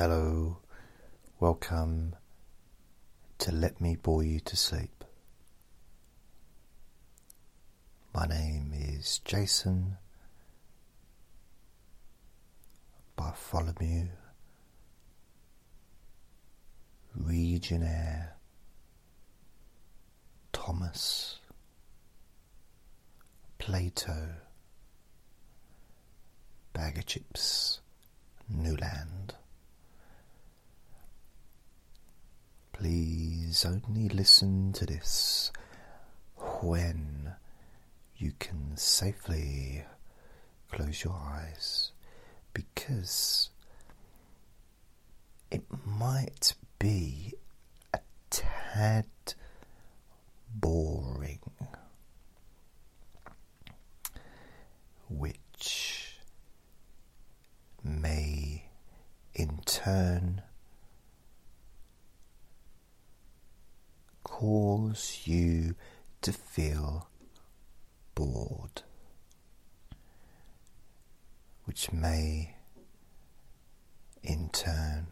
Hello, welcome to Let Me Bore You to Sleep. My name is Jason Bartholomew Reginaire Thomas Plato Bag of Chips Newland. Please only listen to this when you can safely close your eyes because it might be a tad boring, which may in turn cause you to feel bored, which may in turn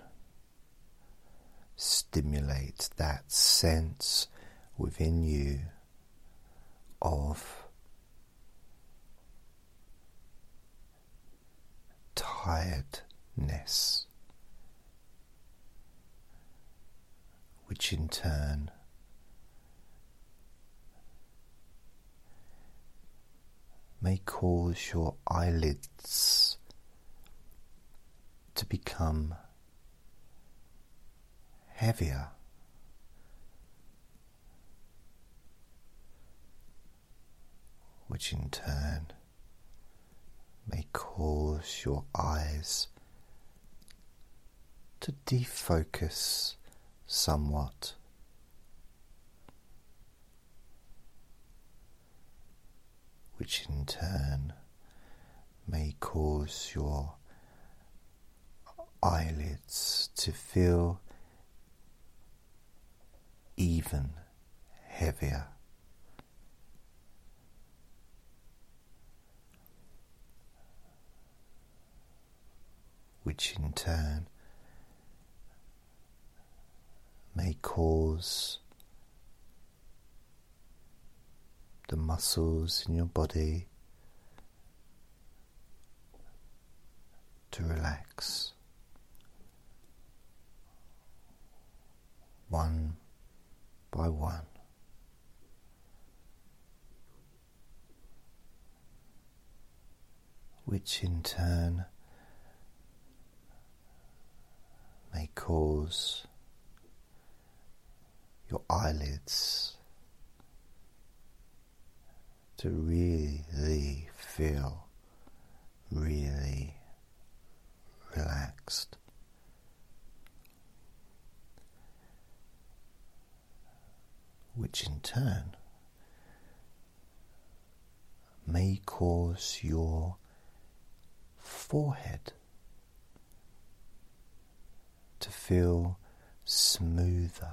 stimulate that sense within you of tiredness, which in turn may cause your eyelids to become heavier. Which in turn may cause your eyes to defocus somewhat. Which in turn may cause your eyelids to feel even heavier. Which in turn may cause the muscles in your body to relax one by one. Which in turn may cause your eyelids to really feel really relaxed. Which in turn may cause your forehead to feel smoother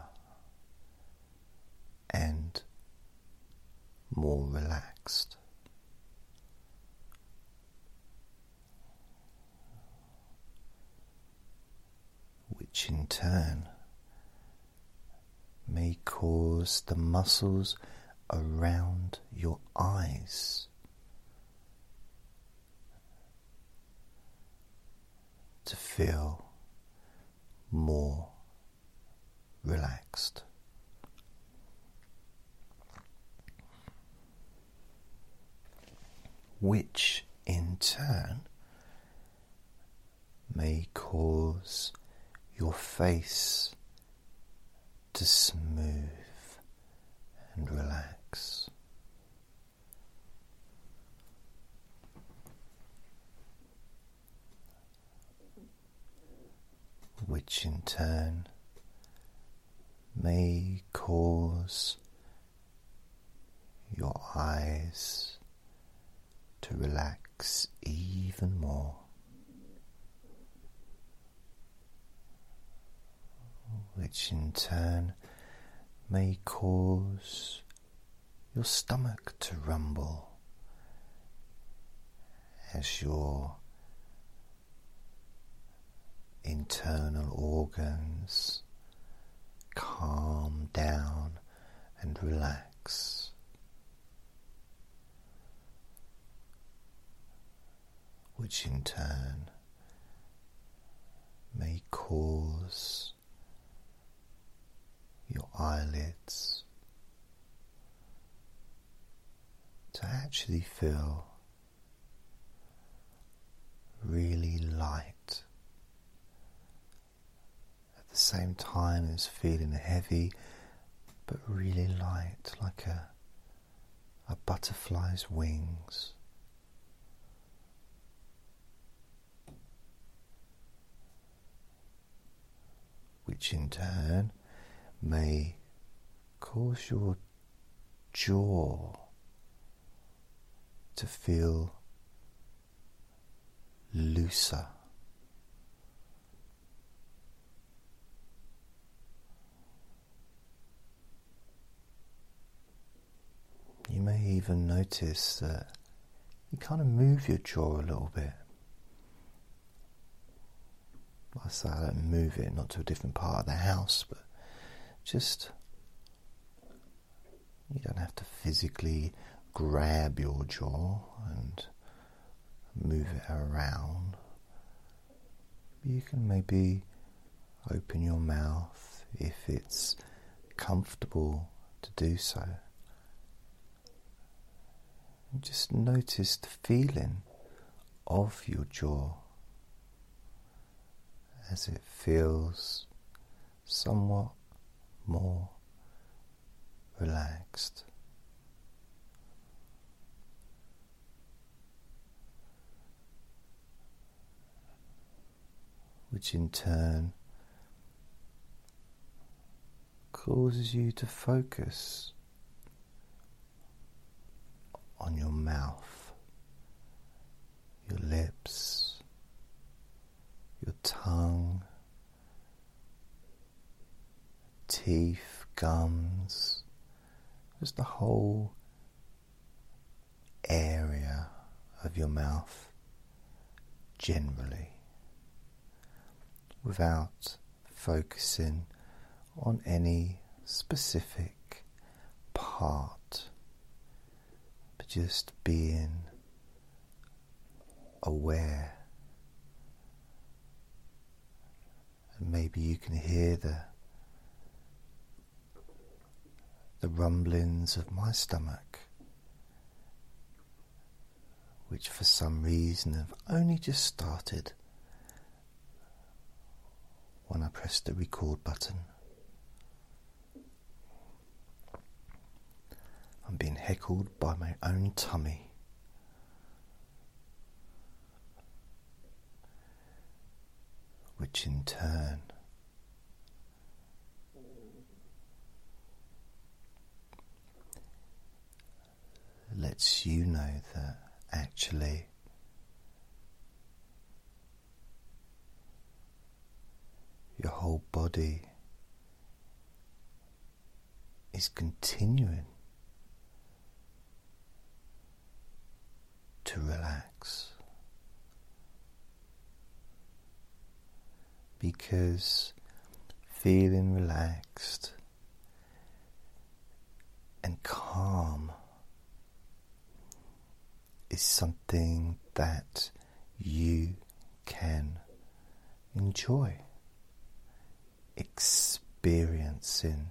and more relaxed. Which in turn may cause the muscles around your eyes to feel more relaxed. Which in turn may cause your face to smooth and relax. Which in turn may cause your eyes to relax even more. Which in turn may cause your stomach to rumble as your internal organs calm down and relax. Which in turn may cause your eyelids to actually feel really light. At the same time as feeling heavy but really light like a a butterfly's wings which in turn may cause your jaw to feel looser. You may even notice that you kind of move your jaw a little bit. I say I don't move it, not to a different part of the house, but just you don't have to physically grab your jaw and move it around. You can maybe open your mouth if it's comfortable to do so. And just notice the feeling of your jaw as it feels somewhat more relaxed. Which in turn causes you to focus on your mouth, your lips, your tongue, teeth, gums, just the whole area of your mouth generally without focusing on any specific part, but just being aware. And maybe you can hear the the rumblings of my stomach, which for some reason have only just started when I press the record button. I'm being heckled by my own tummy. Which in turn lets you know that actually your whole body is continuing to relax because feeling relaxed and calm is something that you can enjoy experiencing.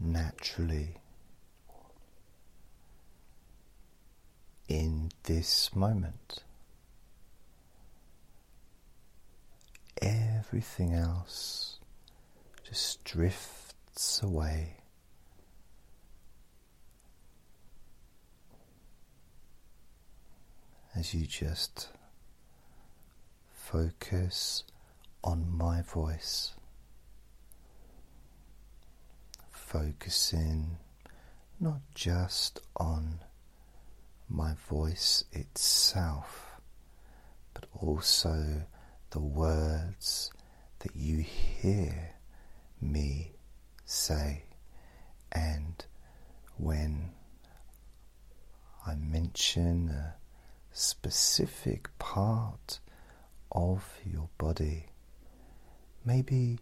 Naturally, in this moment, everything else just drifts away. As you just focus on my voice, focusing not just on my voice itself, but also the words that you hear me say, and when I mention a specific part of your body. Maybe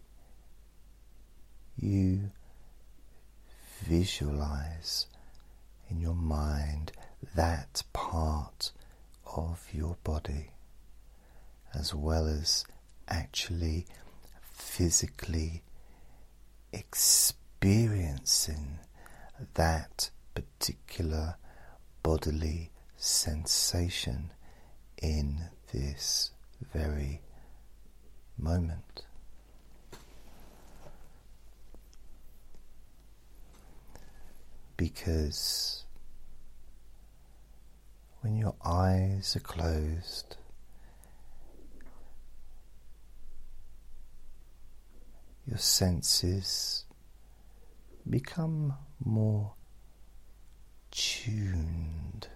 you visualize in your mind that part of your body as well as actually physically experiencing that particular bodily sensation in this very moment. Because when your eyes are closed, your senses become more tuned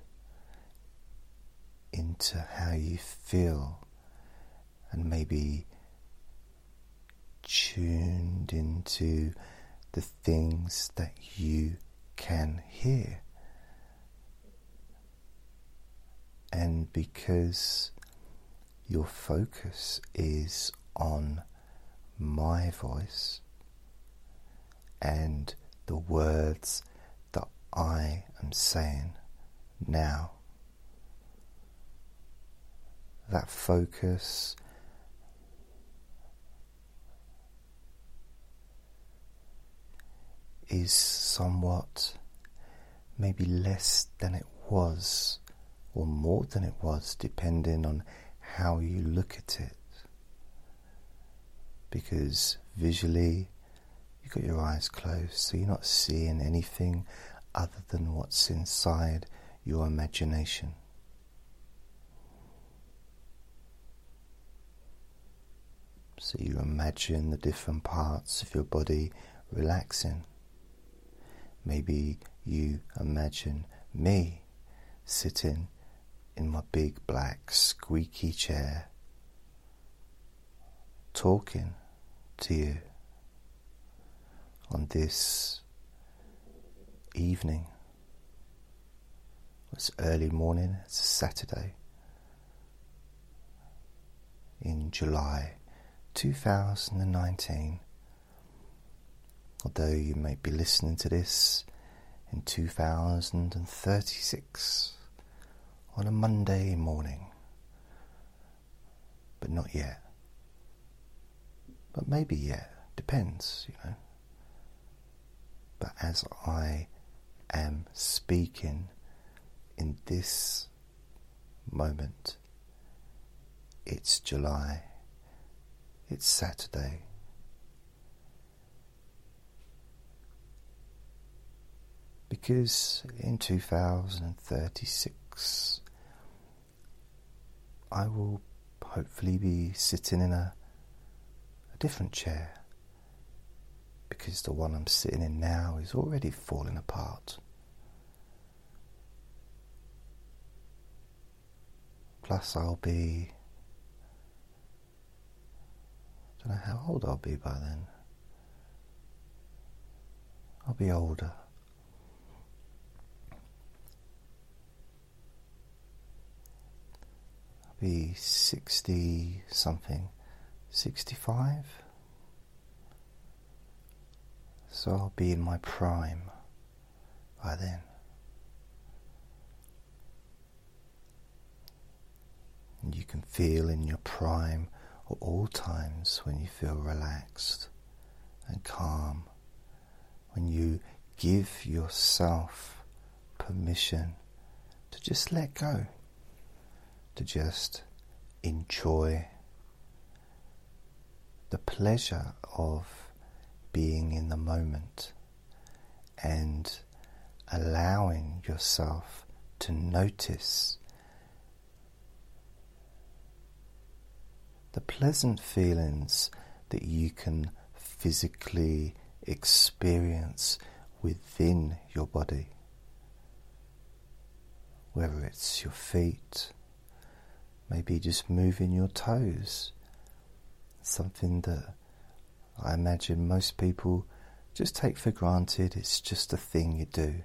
into how you feel and maybe tuned into the things that you can hear. And because your focus is on my voice and the words that I am saying now. That focus is somewhat maybe less than it was or more than it was depending on how you look at it because visually you've got your eyes closed, so you're not seeing anything other than what's inside your imagination. So you imagine the different parts of your body relaxing. Maybe you imagine me sitting in my big black squeaky chair talking to you on this evening. It's early morning, it's a Saturday in July 2019. Although you may be listening to this in 2036 on a Monday morning, but not yet. But maybe, yeah, depends, you know. But as I am speaking in this moment, it's July, it's Saturday. Because in 2036, I will hopefully be sitting in a different chair because the one I'm sitting in now is already falling apart. Plus, I'll be. I don't know how old I'll be by then. I'll be older. Be 60 something. 65. So I'll be in my prime by then. And you can feel in your prime at all times when you feel relaxed and calm, when you give yourself permission to just let go, to just enjoy the pleasure of being in the moment and allowing yourself to notice the pleasant feelings that you can physically experience within your body, whether it's your feet, maybe just moving your toes something that I imagine most people just take for granted. It's just a thing you do.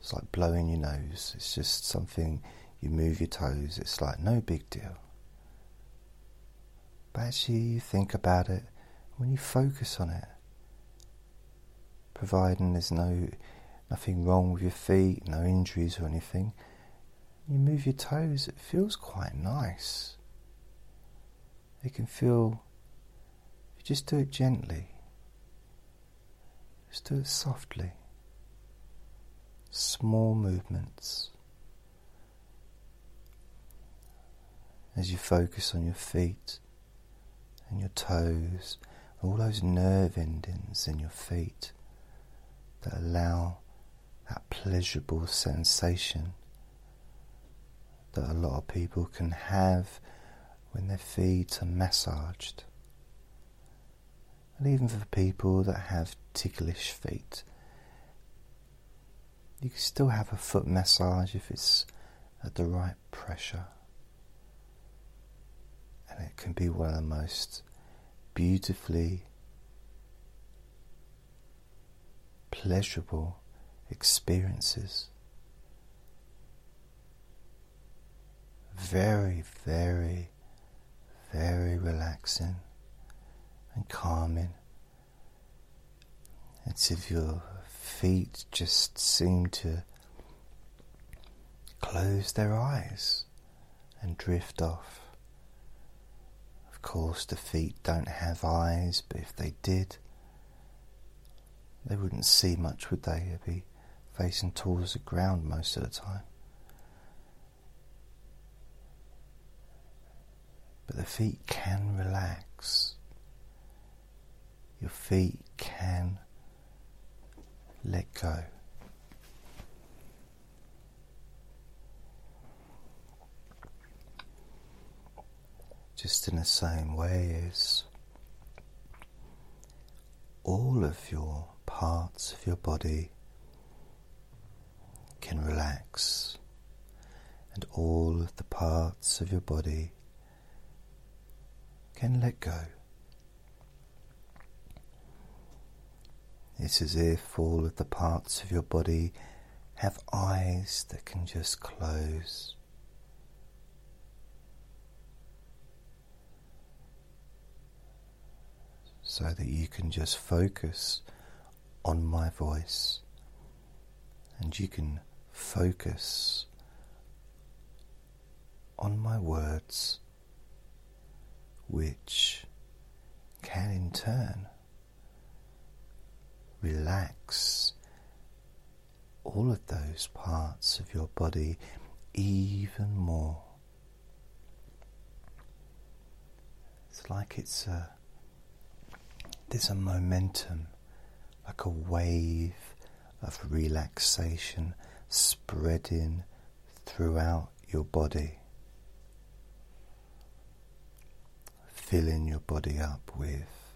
It's like blowing your nose. It's just something you move your toes, it's like no big deal. But actually, you think about it when you focus on it, providing there's no nothing wrong with your feet, no injuries or anything, you move your toes, it feels quite nice. It can feel, you just do it gently, just do it softly, small movements. As you focus on your feet and your toes, all those nerve endings in your feet that allow that pleasurable sensation that a lot of people can have when their feet are massaged. And even for people that have ticklish feet, you can still have a foot massage if it's at the right pressure. And it can be one of the most beautifully pleasurable experiences. Very, very, very relaxing and calming. It's if your feet just seem to close their eyes and drift off. Of course, the feet don't have eyes, but if they did, they wouldn't see much, would they? They'd be facing towards the ground most of the time. But the feet can relax. Your feet can let go. Just in the same way as all of your parts of your body can relax, and all of the parts of your body can let go. It's as if all of the parts of your body have eyes that can just close. So that you can just focus on my voice and you can focus on my words, which can in turn relax all of those parts of your body even more. It's like it's a there's a momentum, like a wave of relaxation spreading throughout your body, filling your body up with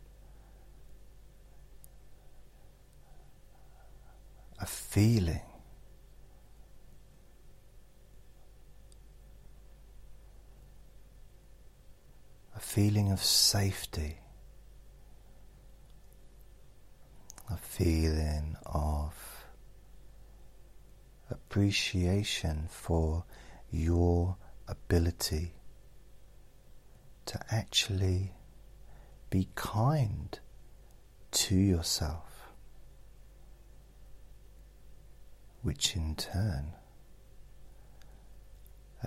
a feeling. A feeling of safety, a feeling of appreciation for your ability to actually be kind to yourself, which in turn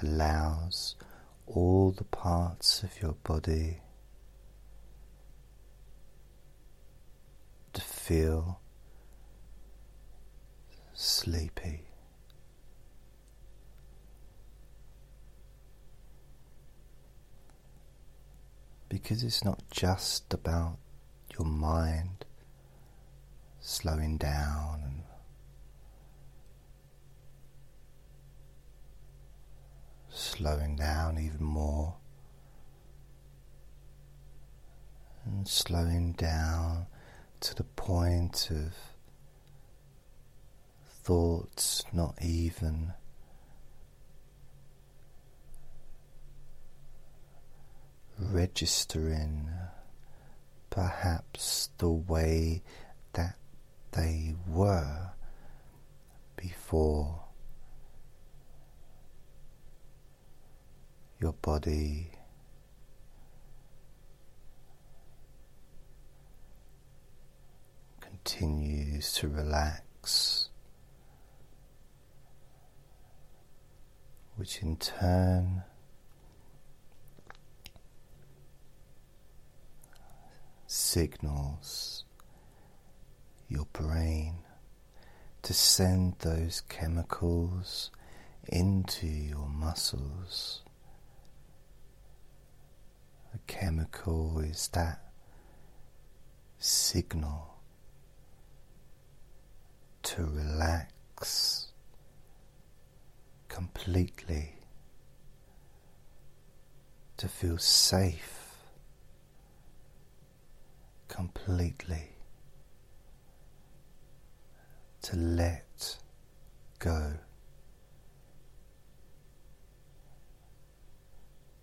allows all the parts of your body to feel sleepy. Because it's not just about your mind slowing down and slowing down even more and slowing down to the point of thoughts not even registering perhaps the way that they were before your body continues to relax, which in turn signals your brain to send those chemicals into your muscles. A chemical is that signal to relax completely, to feel safe completely, to let go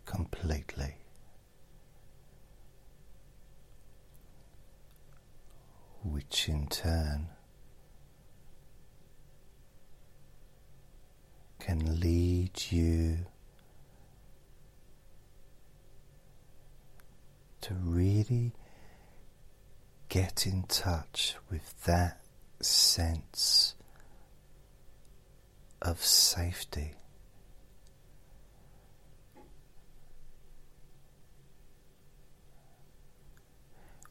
completely. Which in turn can lead you to really get in touch with that sense of safety.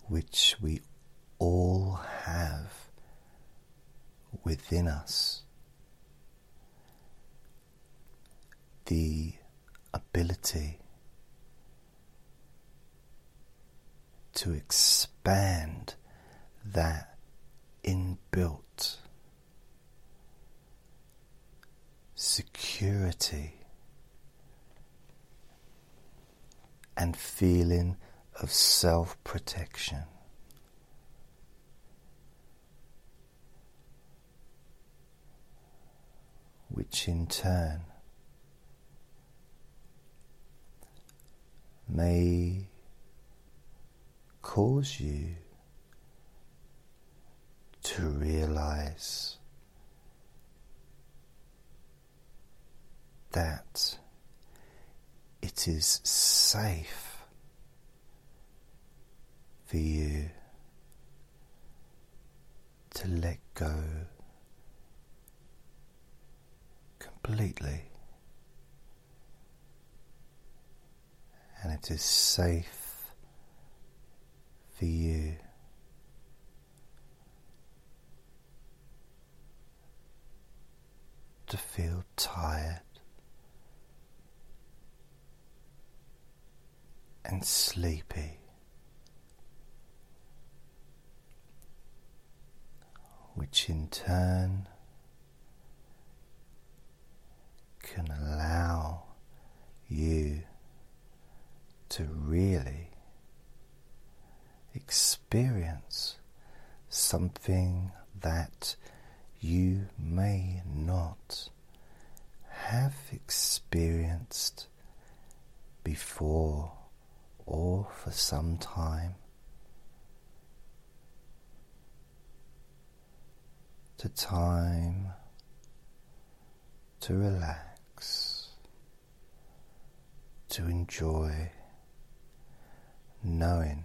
Which we all have within us. the ability to expand that inbuilt security and feeling of self protection. Which in turn may cause you to realize that it is safe for you to let go completely. and it is safe for you. To feel tired and sleepy, which in turn can allow you to really experience something that you may not have experienced before or for some time. To time to relax, to enjoy knowing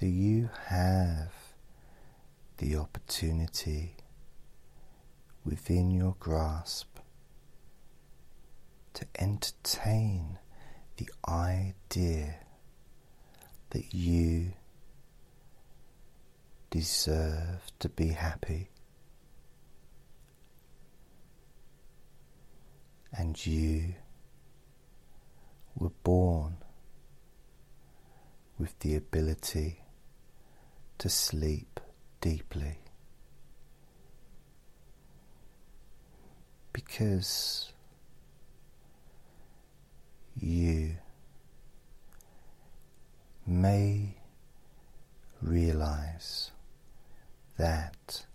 that you have the opportunity within your grasp to entertain the idea that you deserve to be happy. And you were born with the ability to sleep deeply. Because you may realize that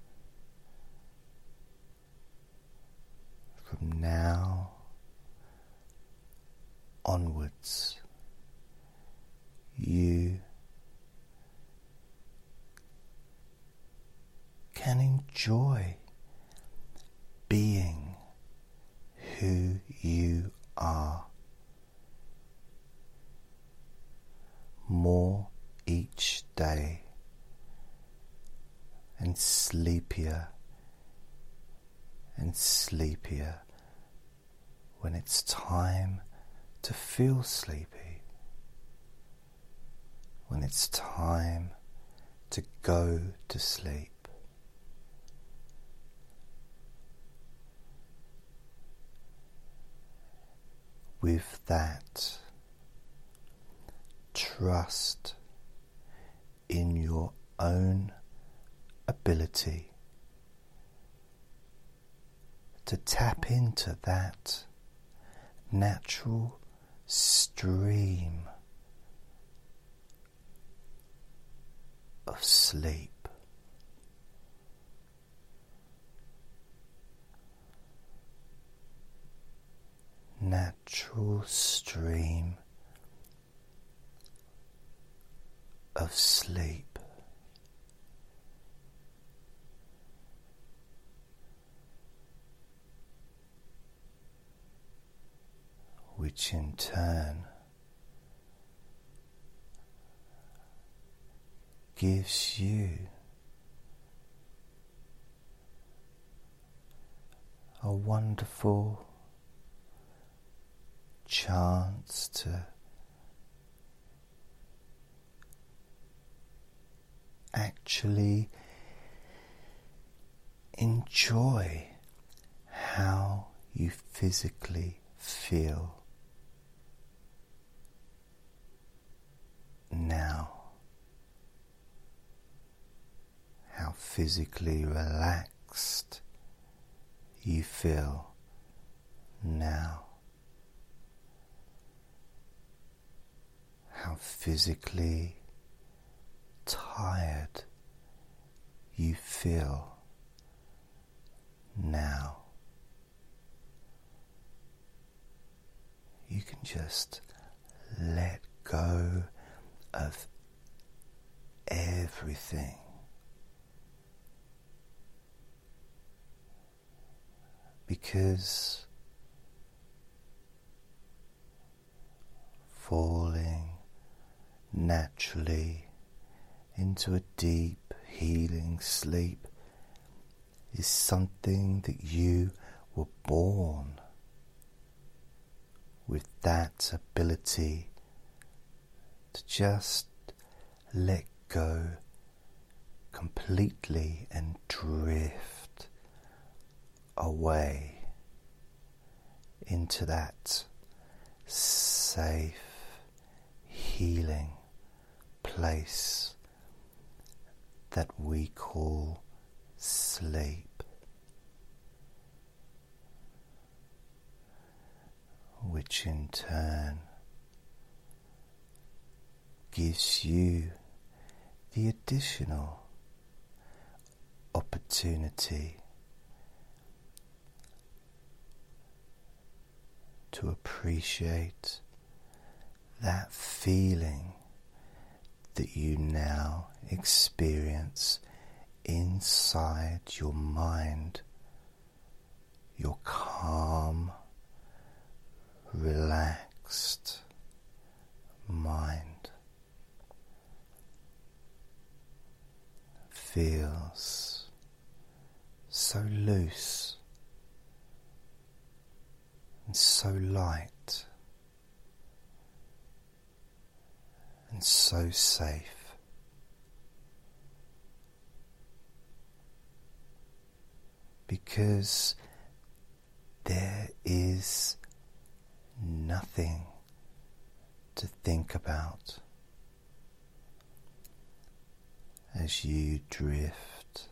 from now onwards you can enjoy being who you are more each day and sleepier and sleepier when it's time to feel sleepy, when it's time to go to sleep. With that, trust in your own ability to tap into that natural stream of sleep. Natural stream of sleep. Which in turn gives you a wonderful chance to actually enjoy how you physically feel now, how physically relaxed you feel now. How physically tired you feel now. You can just let go of everything. Because falling naturally into a deep healing sleep is something that you were born with that ability to just let go completely and drift away into that safe healing place that we call sleep, which in turn gives you the additional opportunity to appreciate that feeling that you now experience inside your mind, your calm, relaxed mind feels so loose and so light. And so safe. Because there is nothing to think about as you drift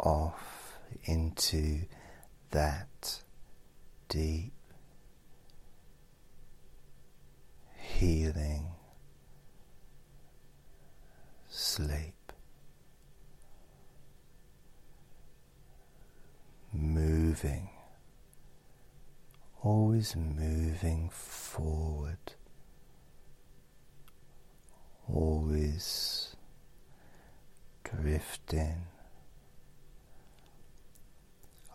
off into that deep healing sleep, moving, always moving forward, always drifting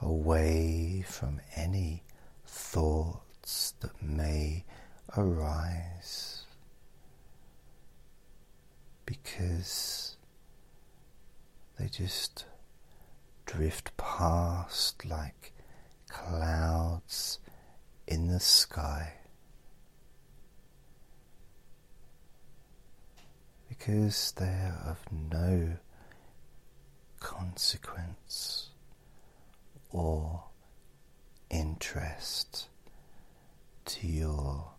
away from any thoughts that may arise because they just drift past like clouds in the sky. Because they are of no consequence or interest to your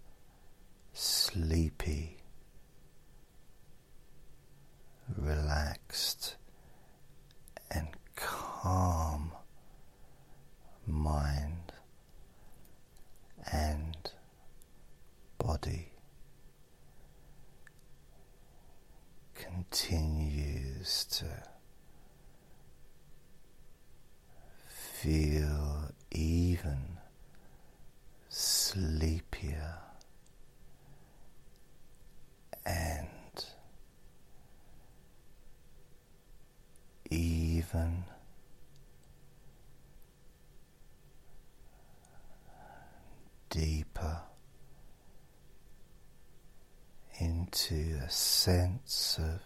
sleepy, relaxed, and calm mind and body continues to feel even sleepier and even deeper into a sense of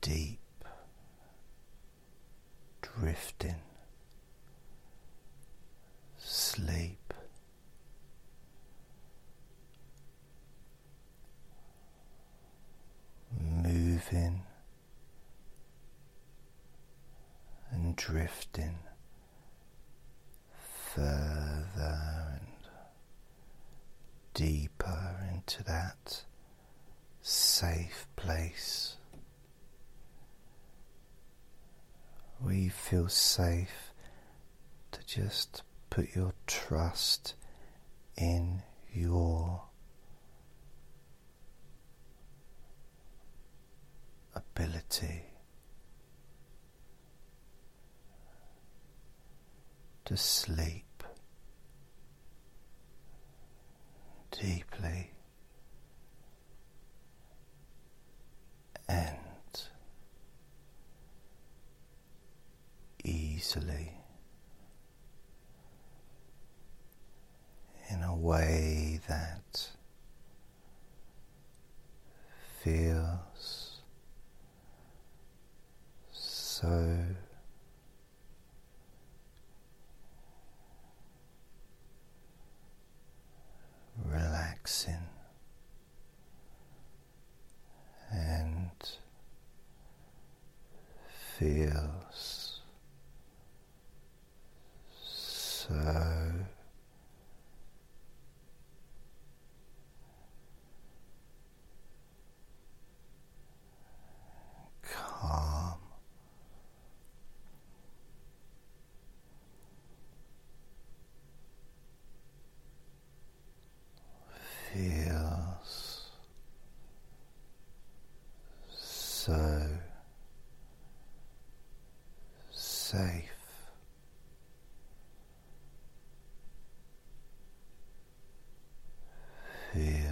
deep drifting sleep. Moving drifting further and deeper into that safe place. We feel safe to just put your trust in your ability to sleep deeply and easily in a way that feels so Yeah.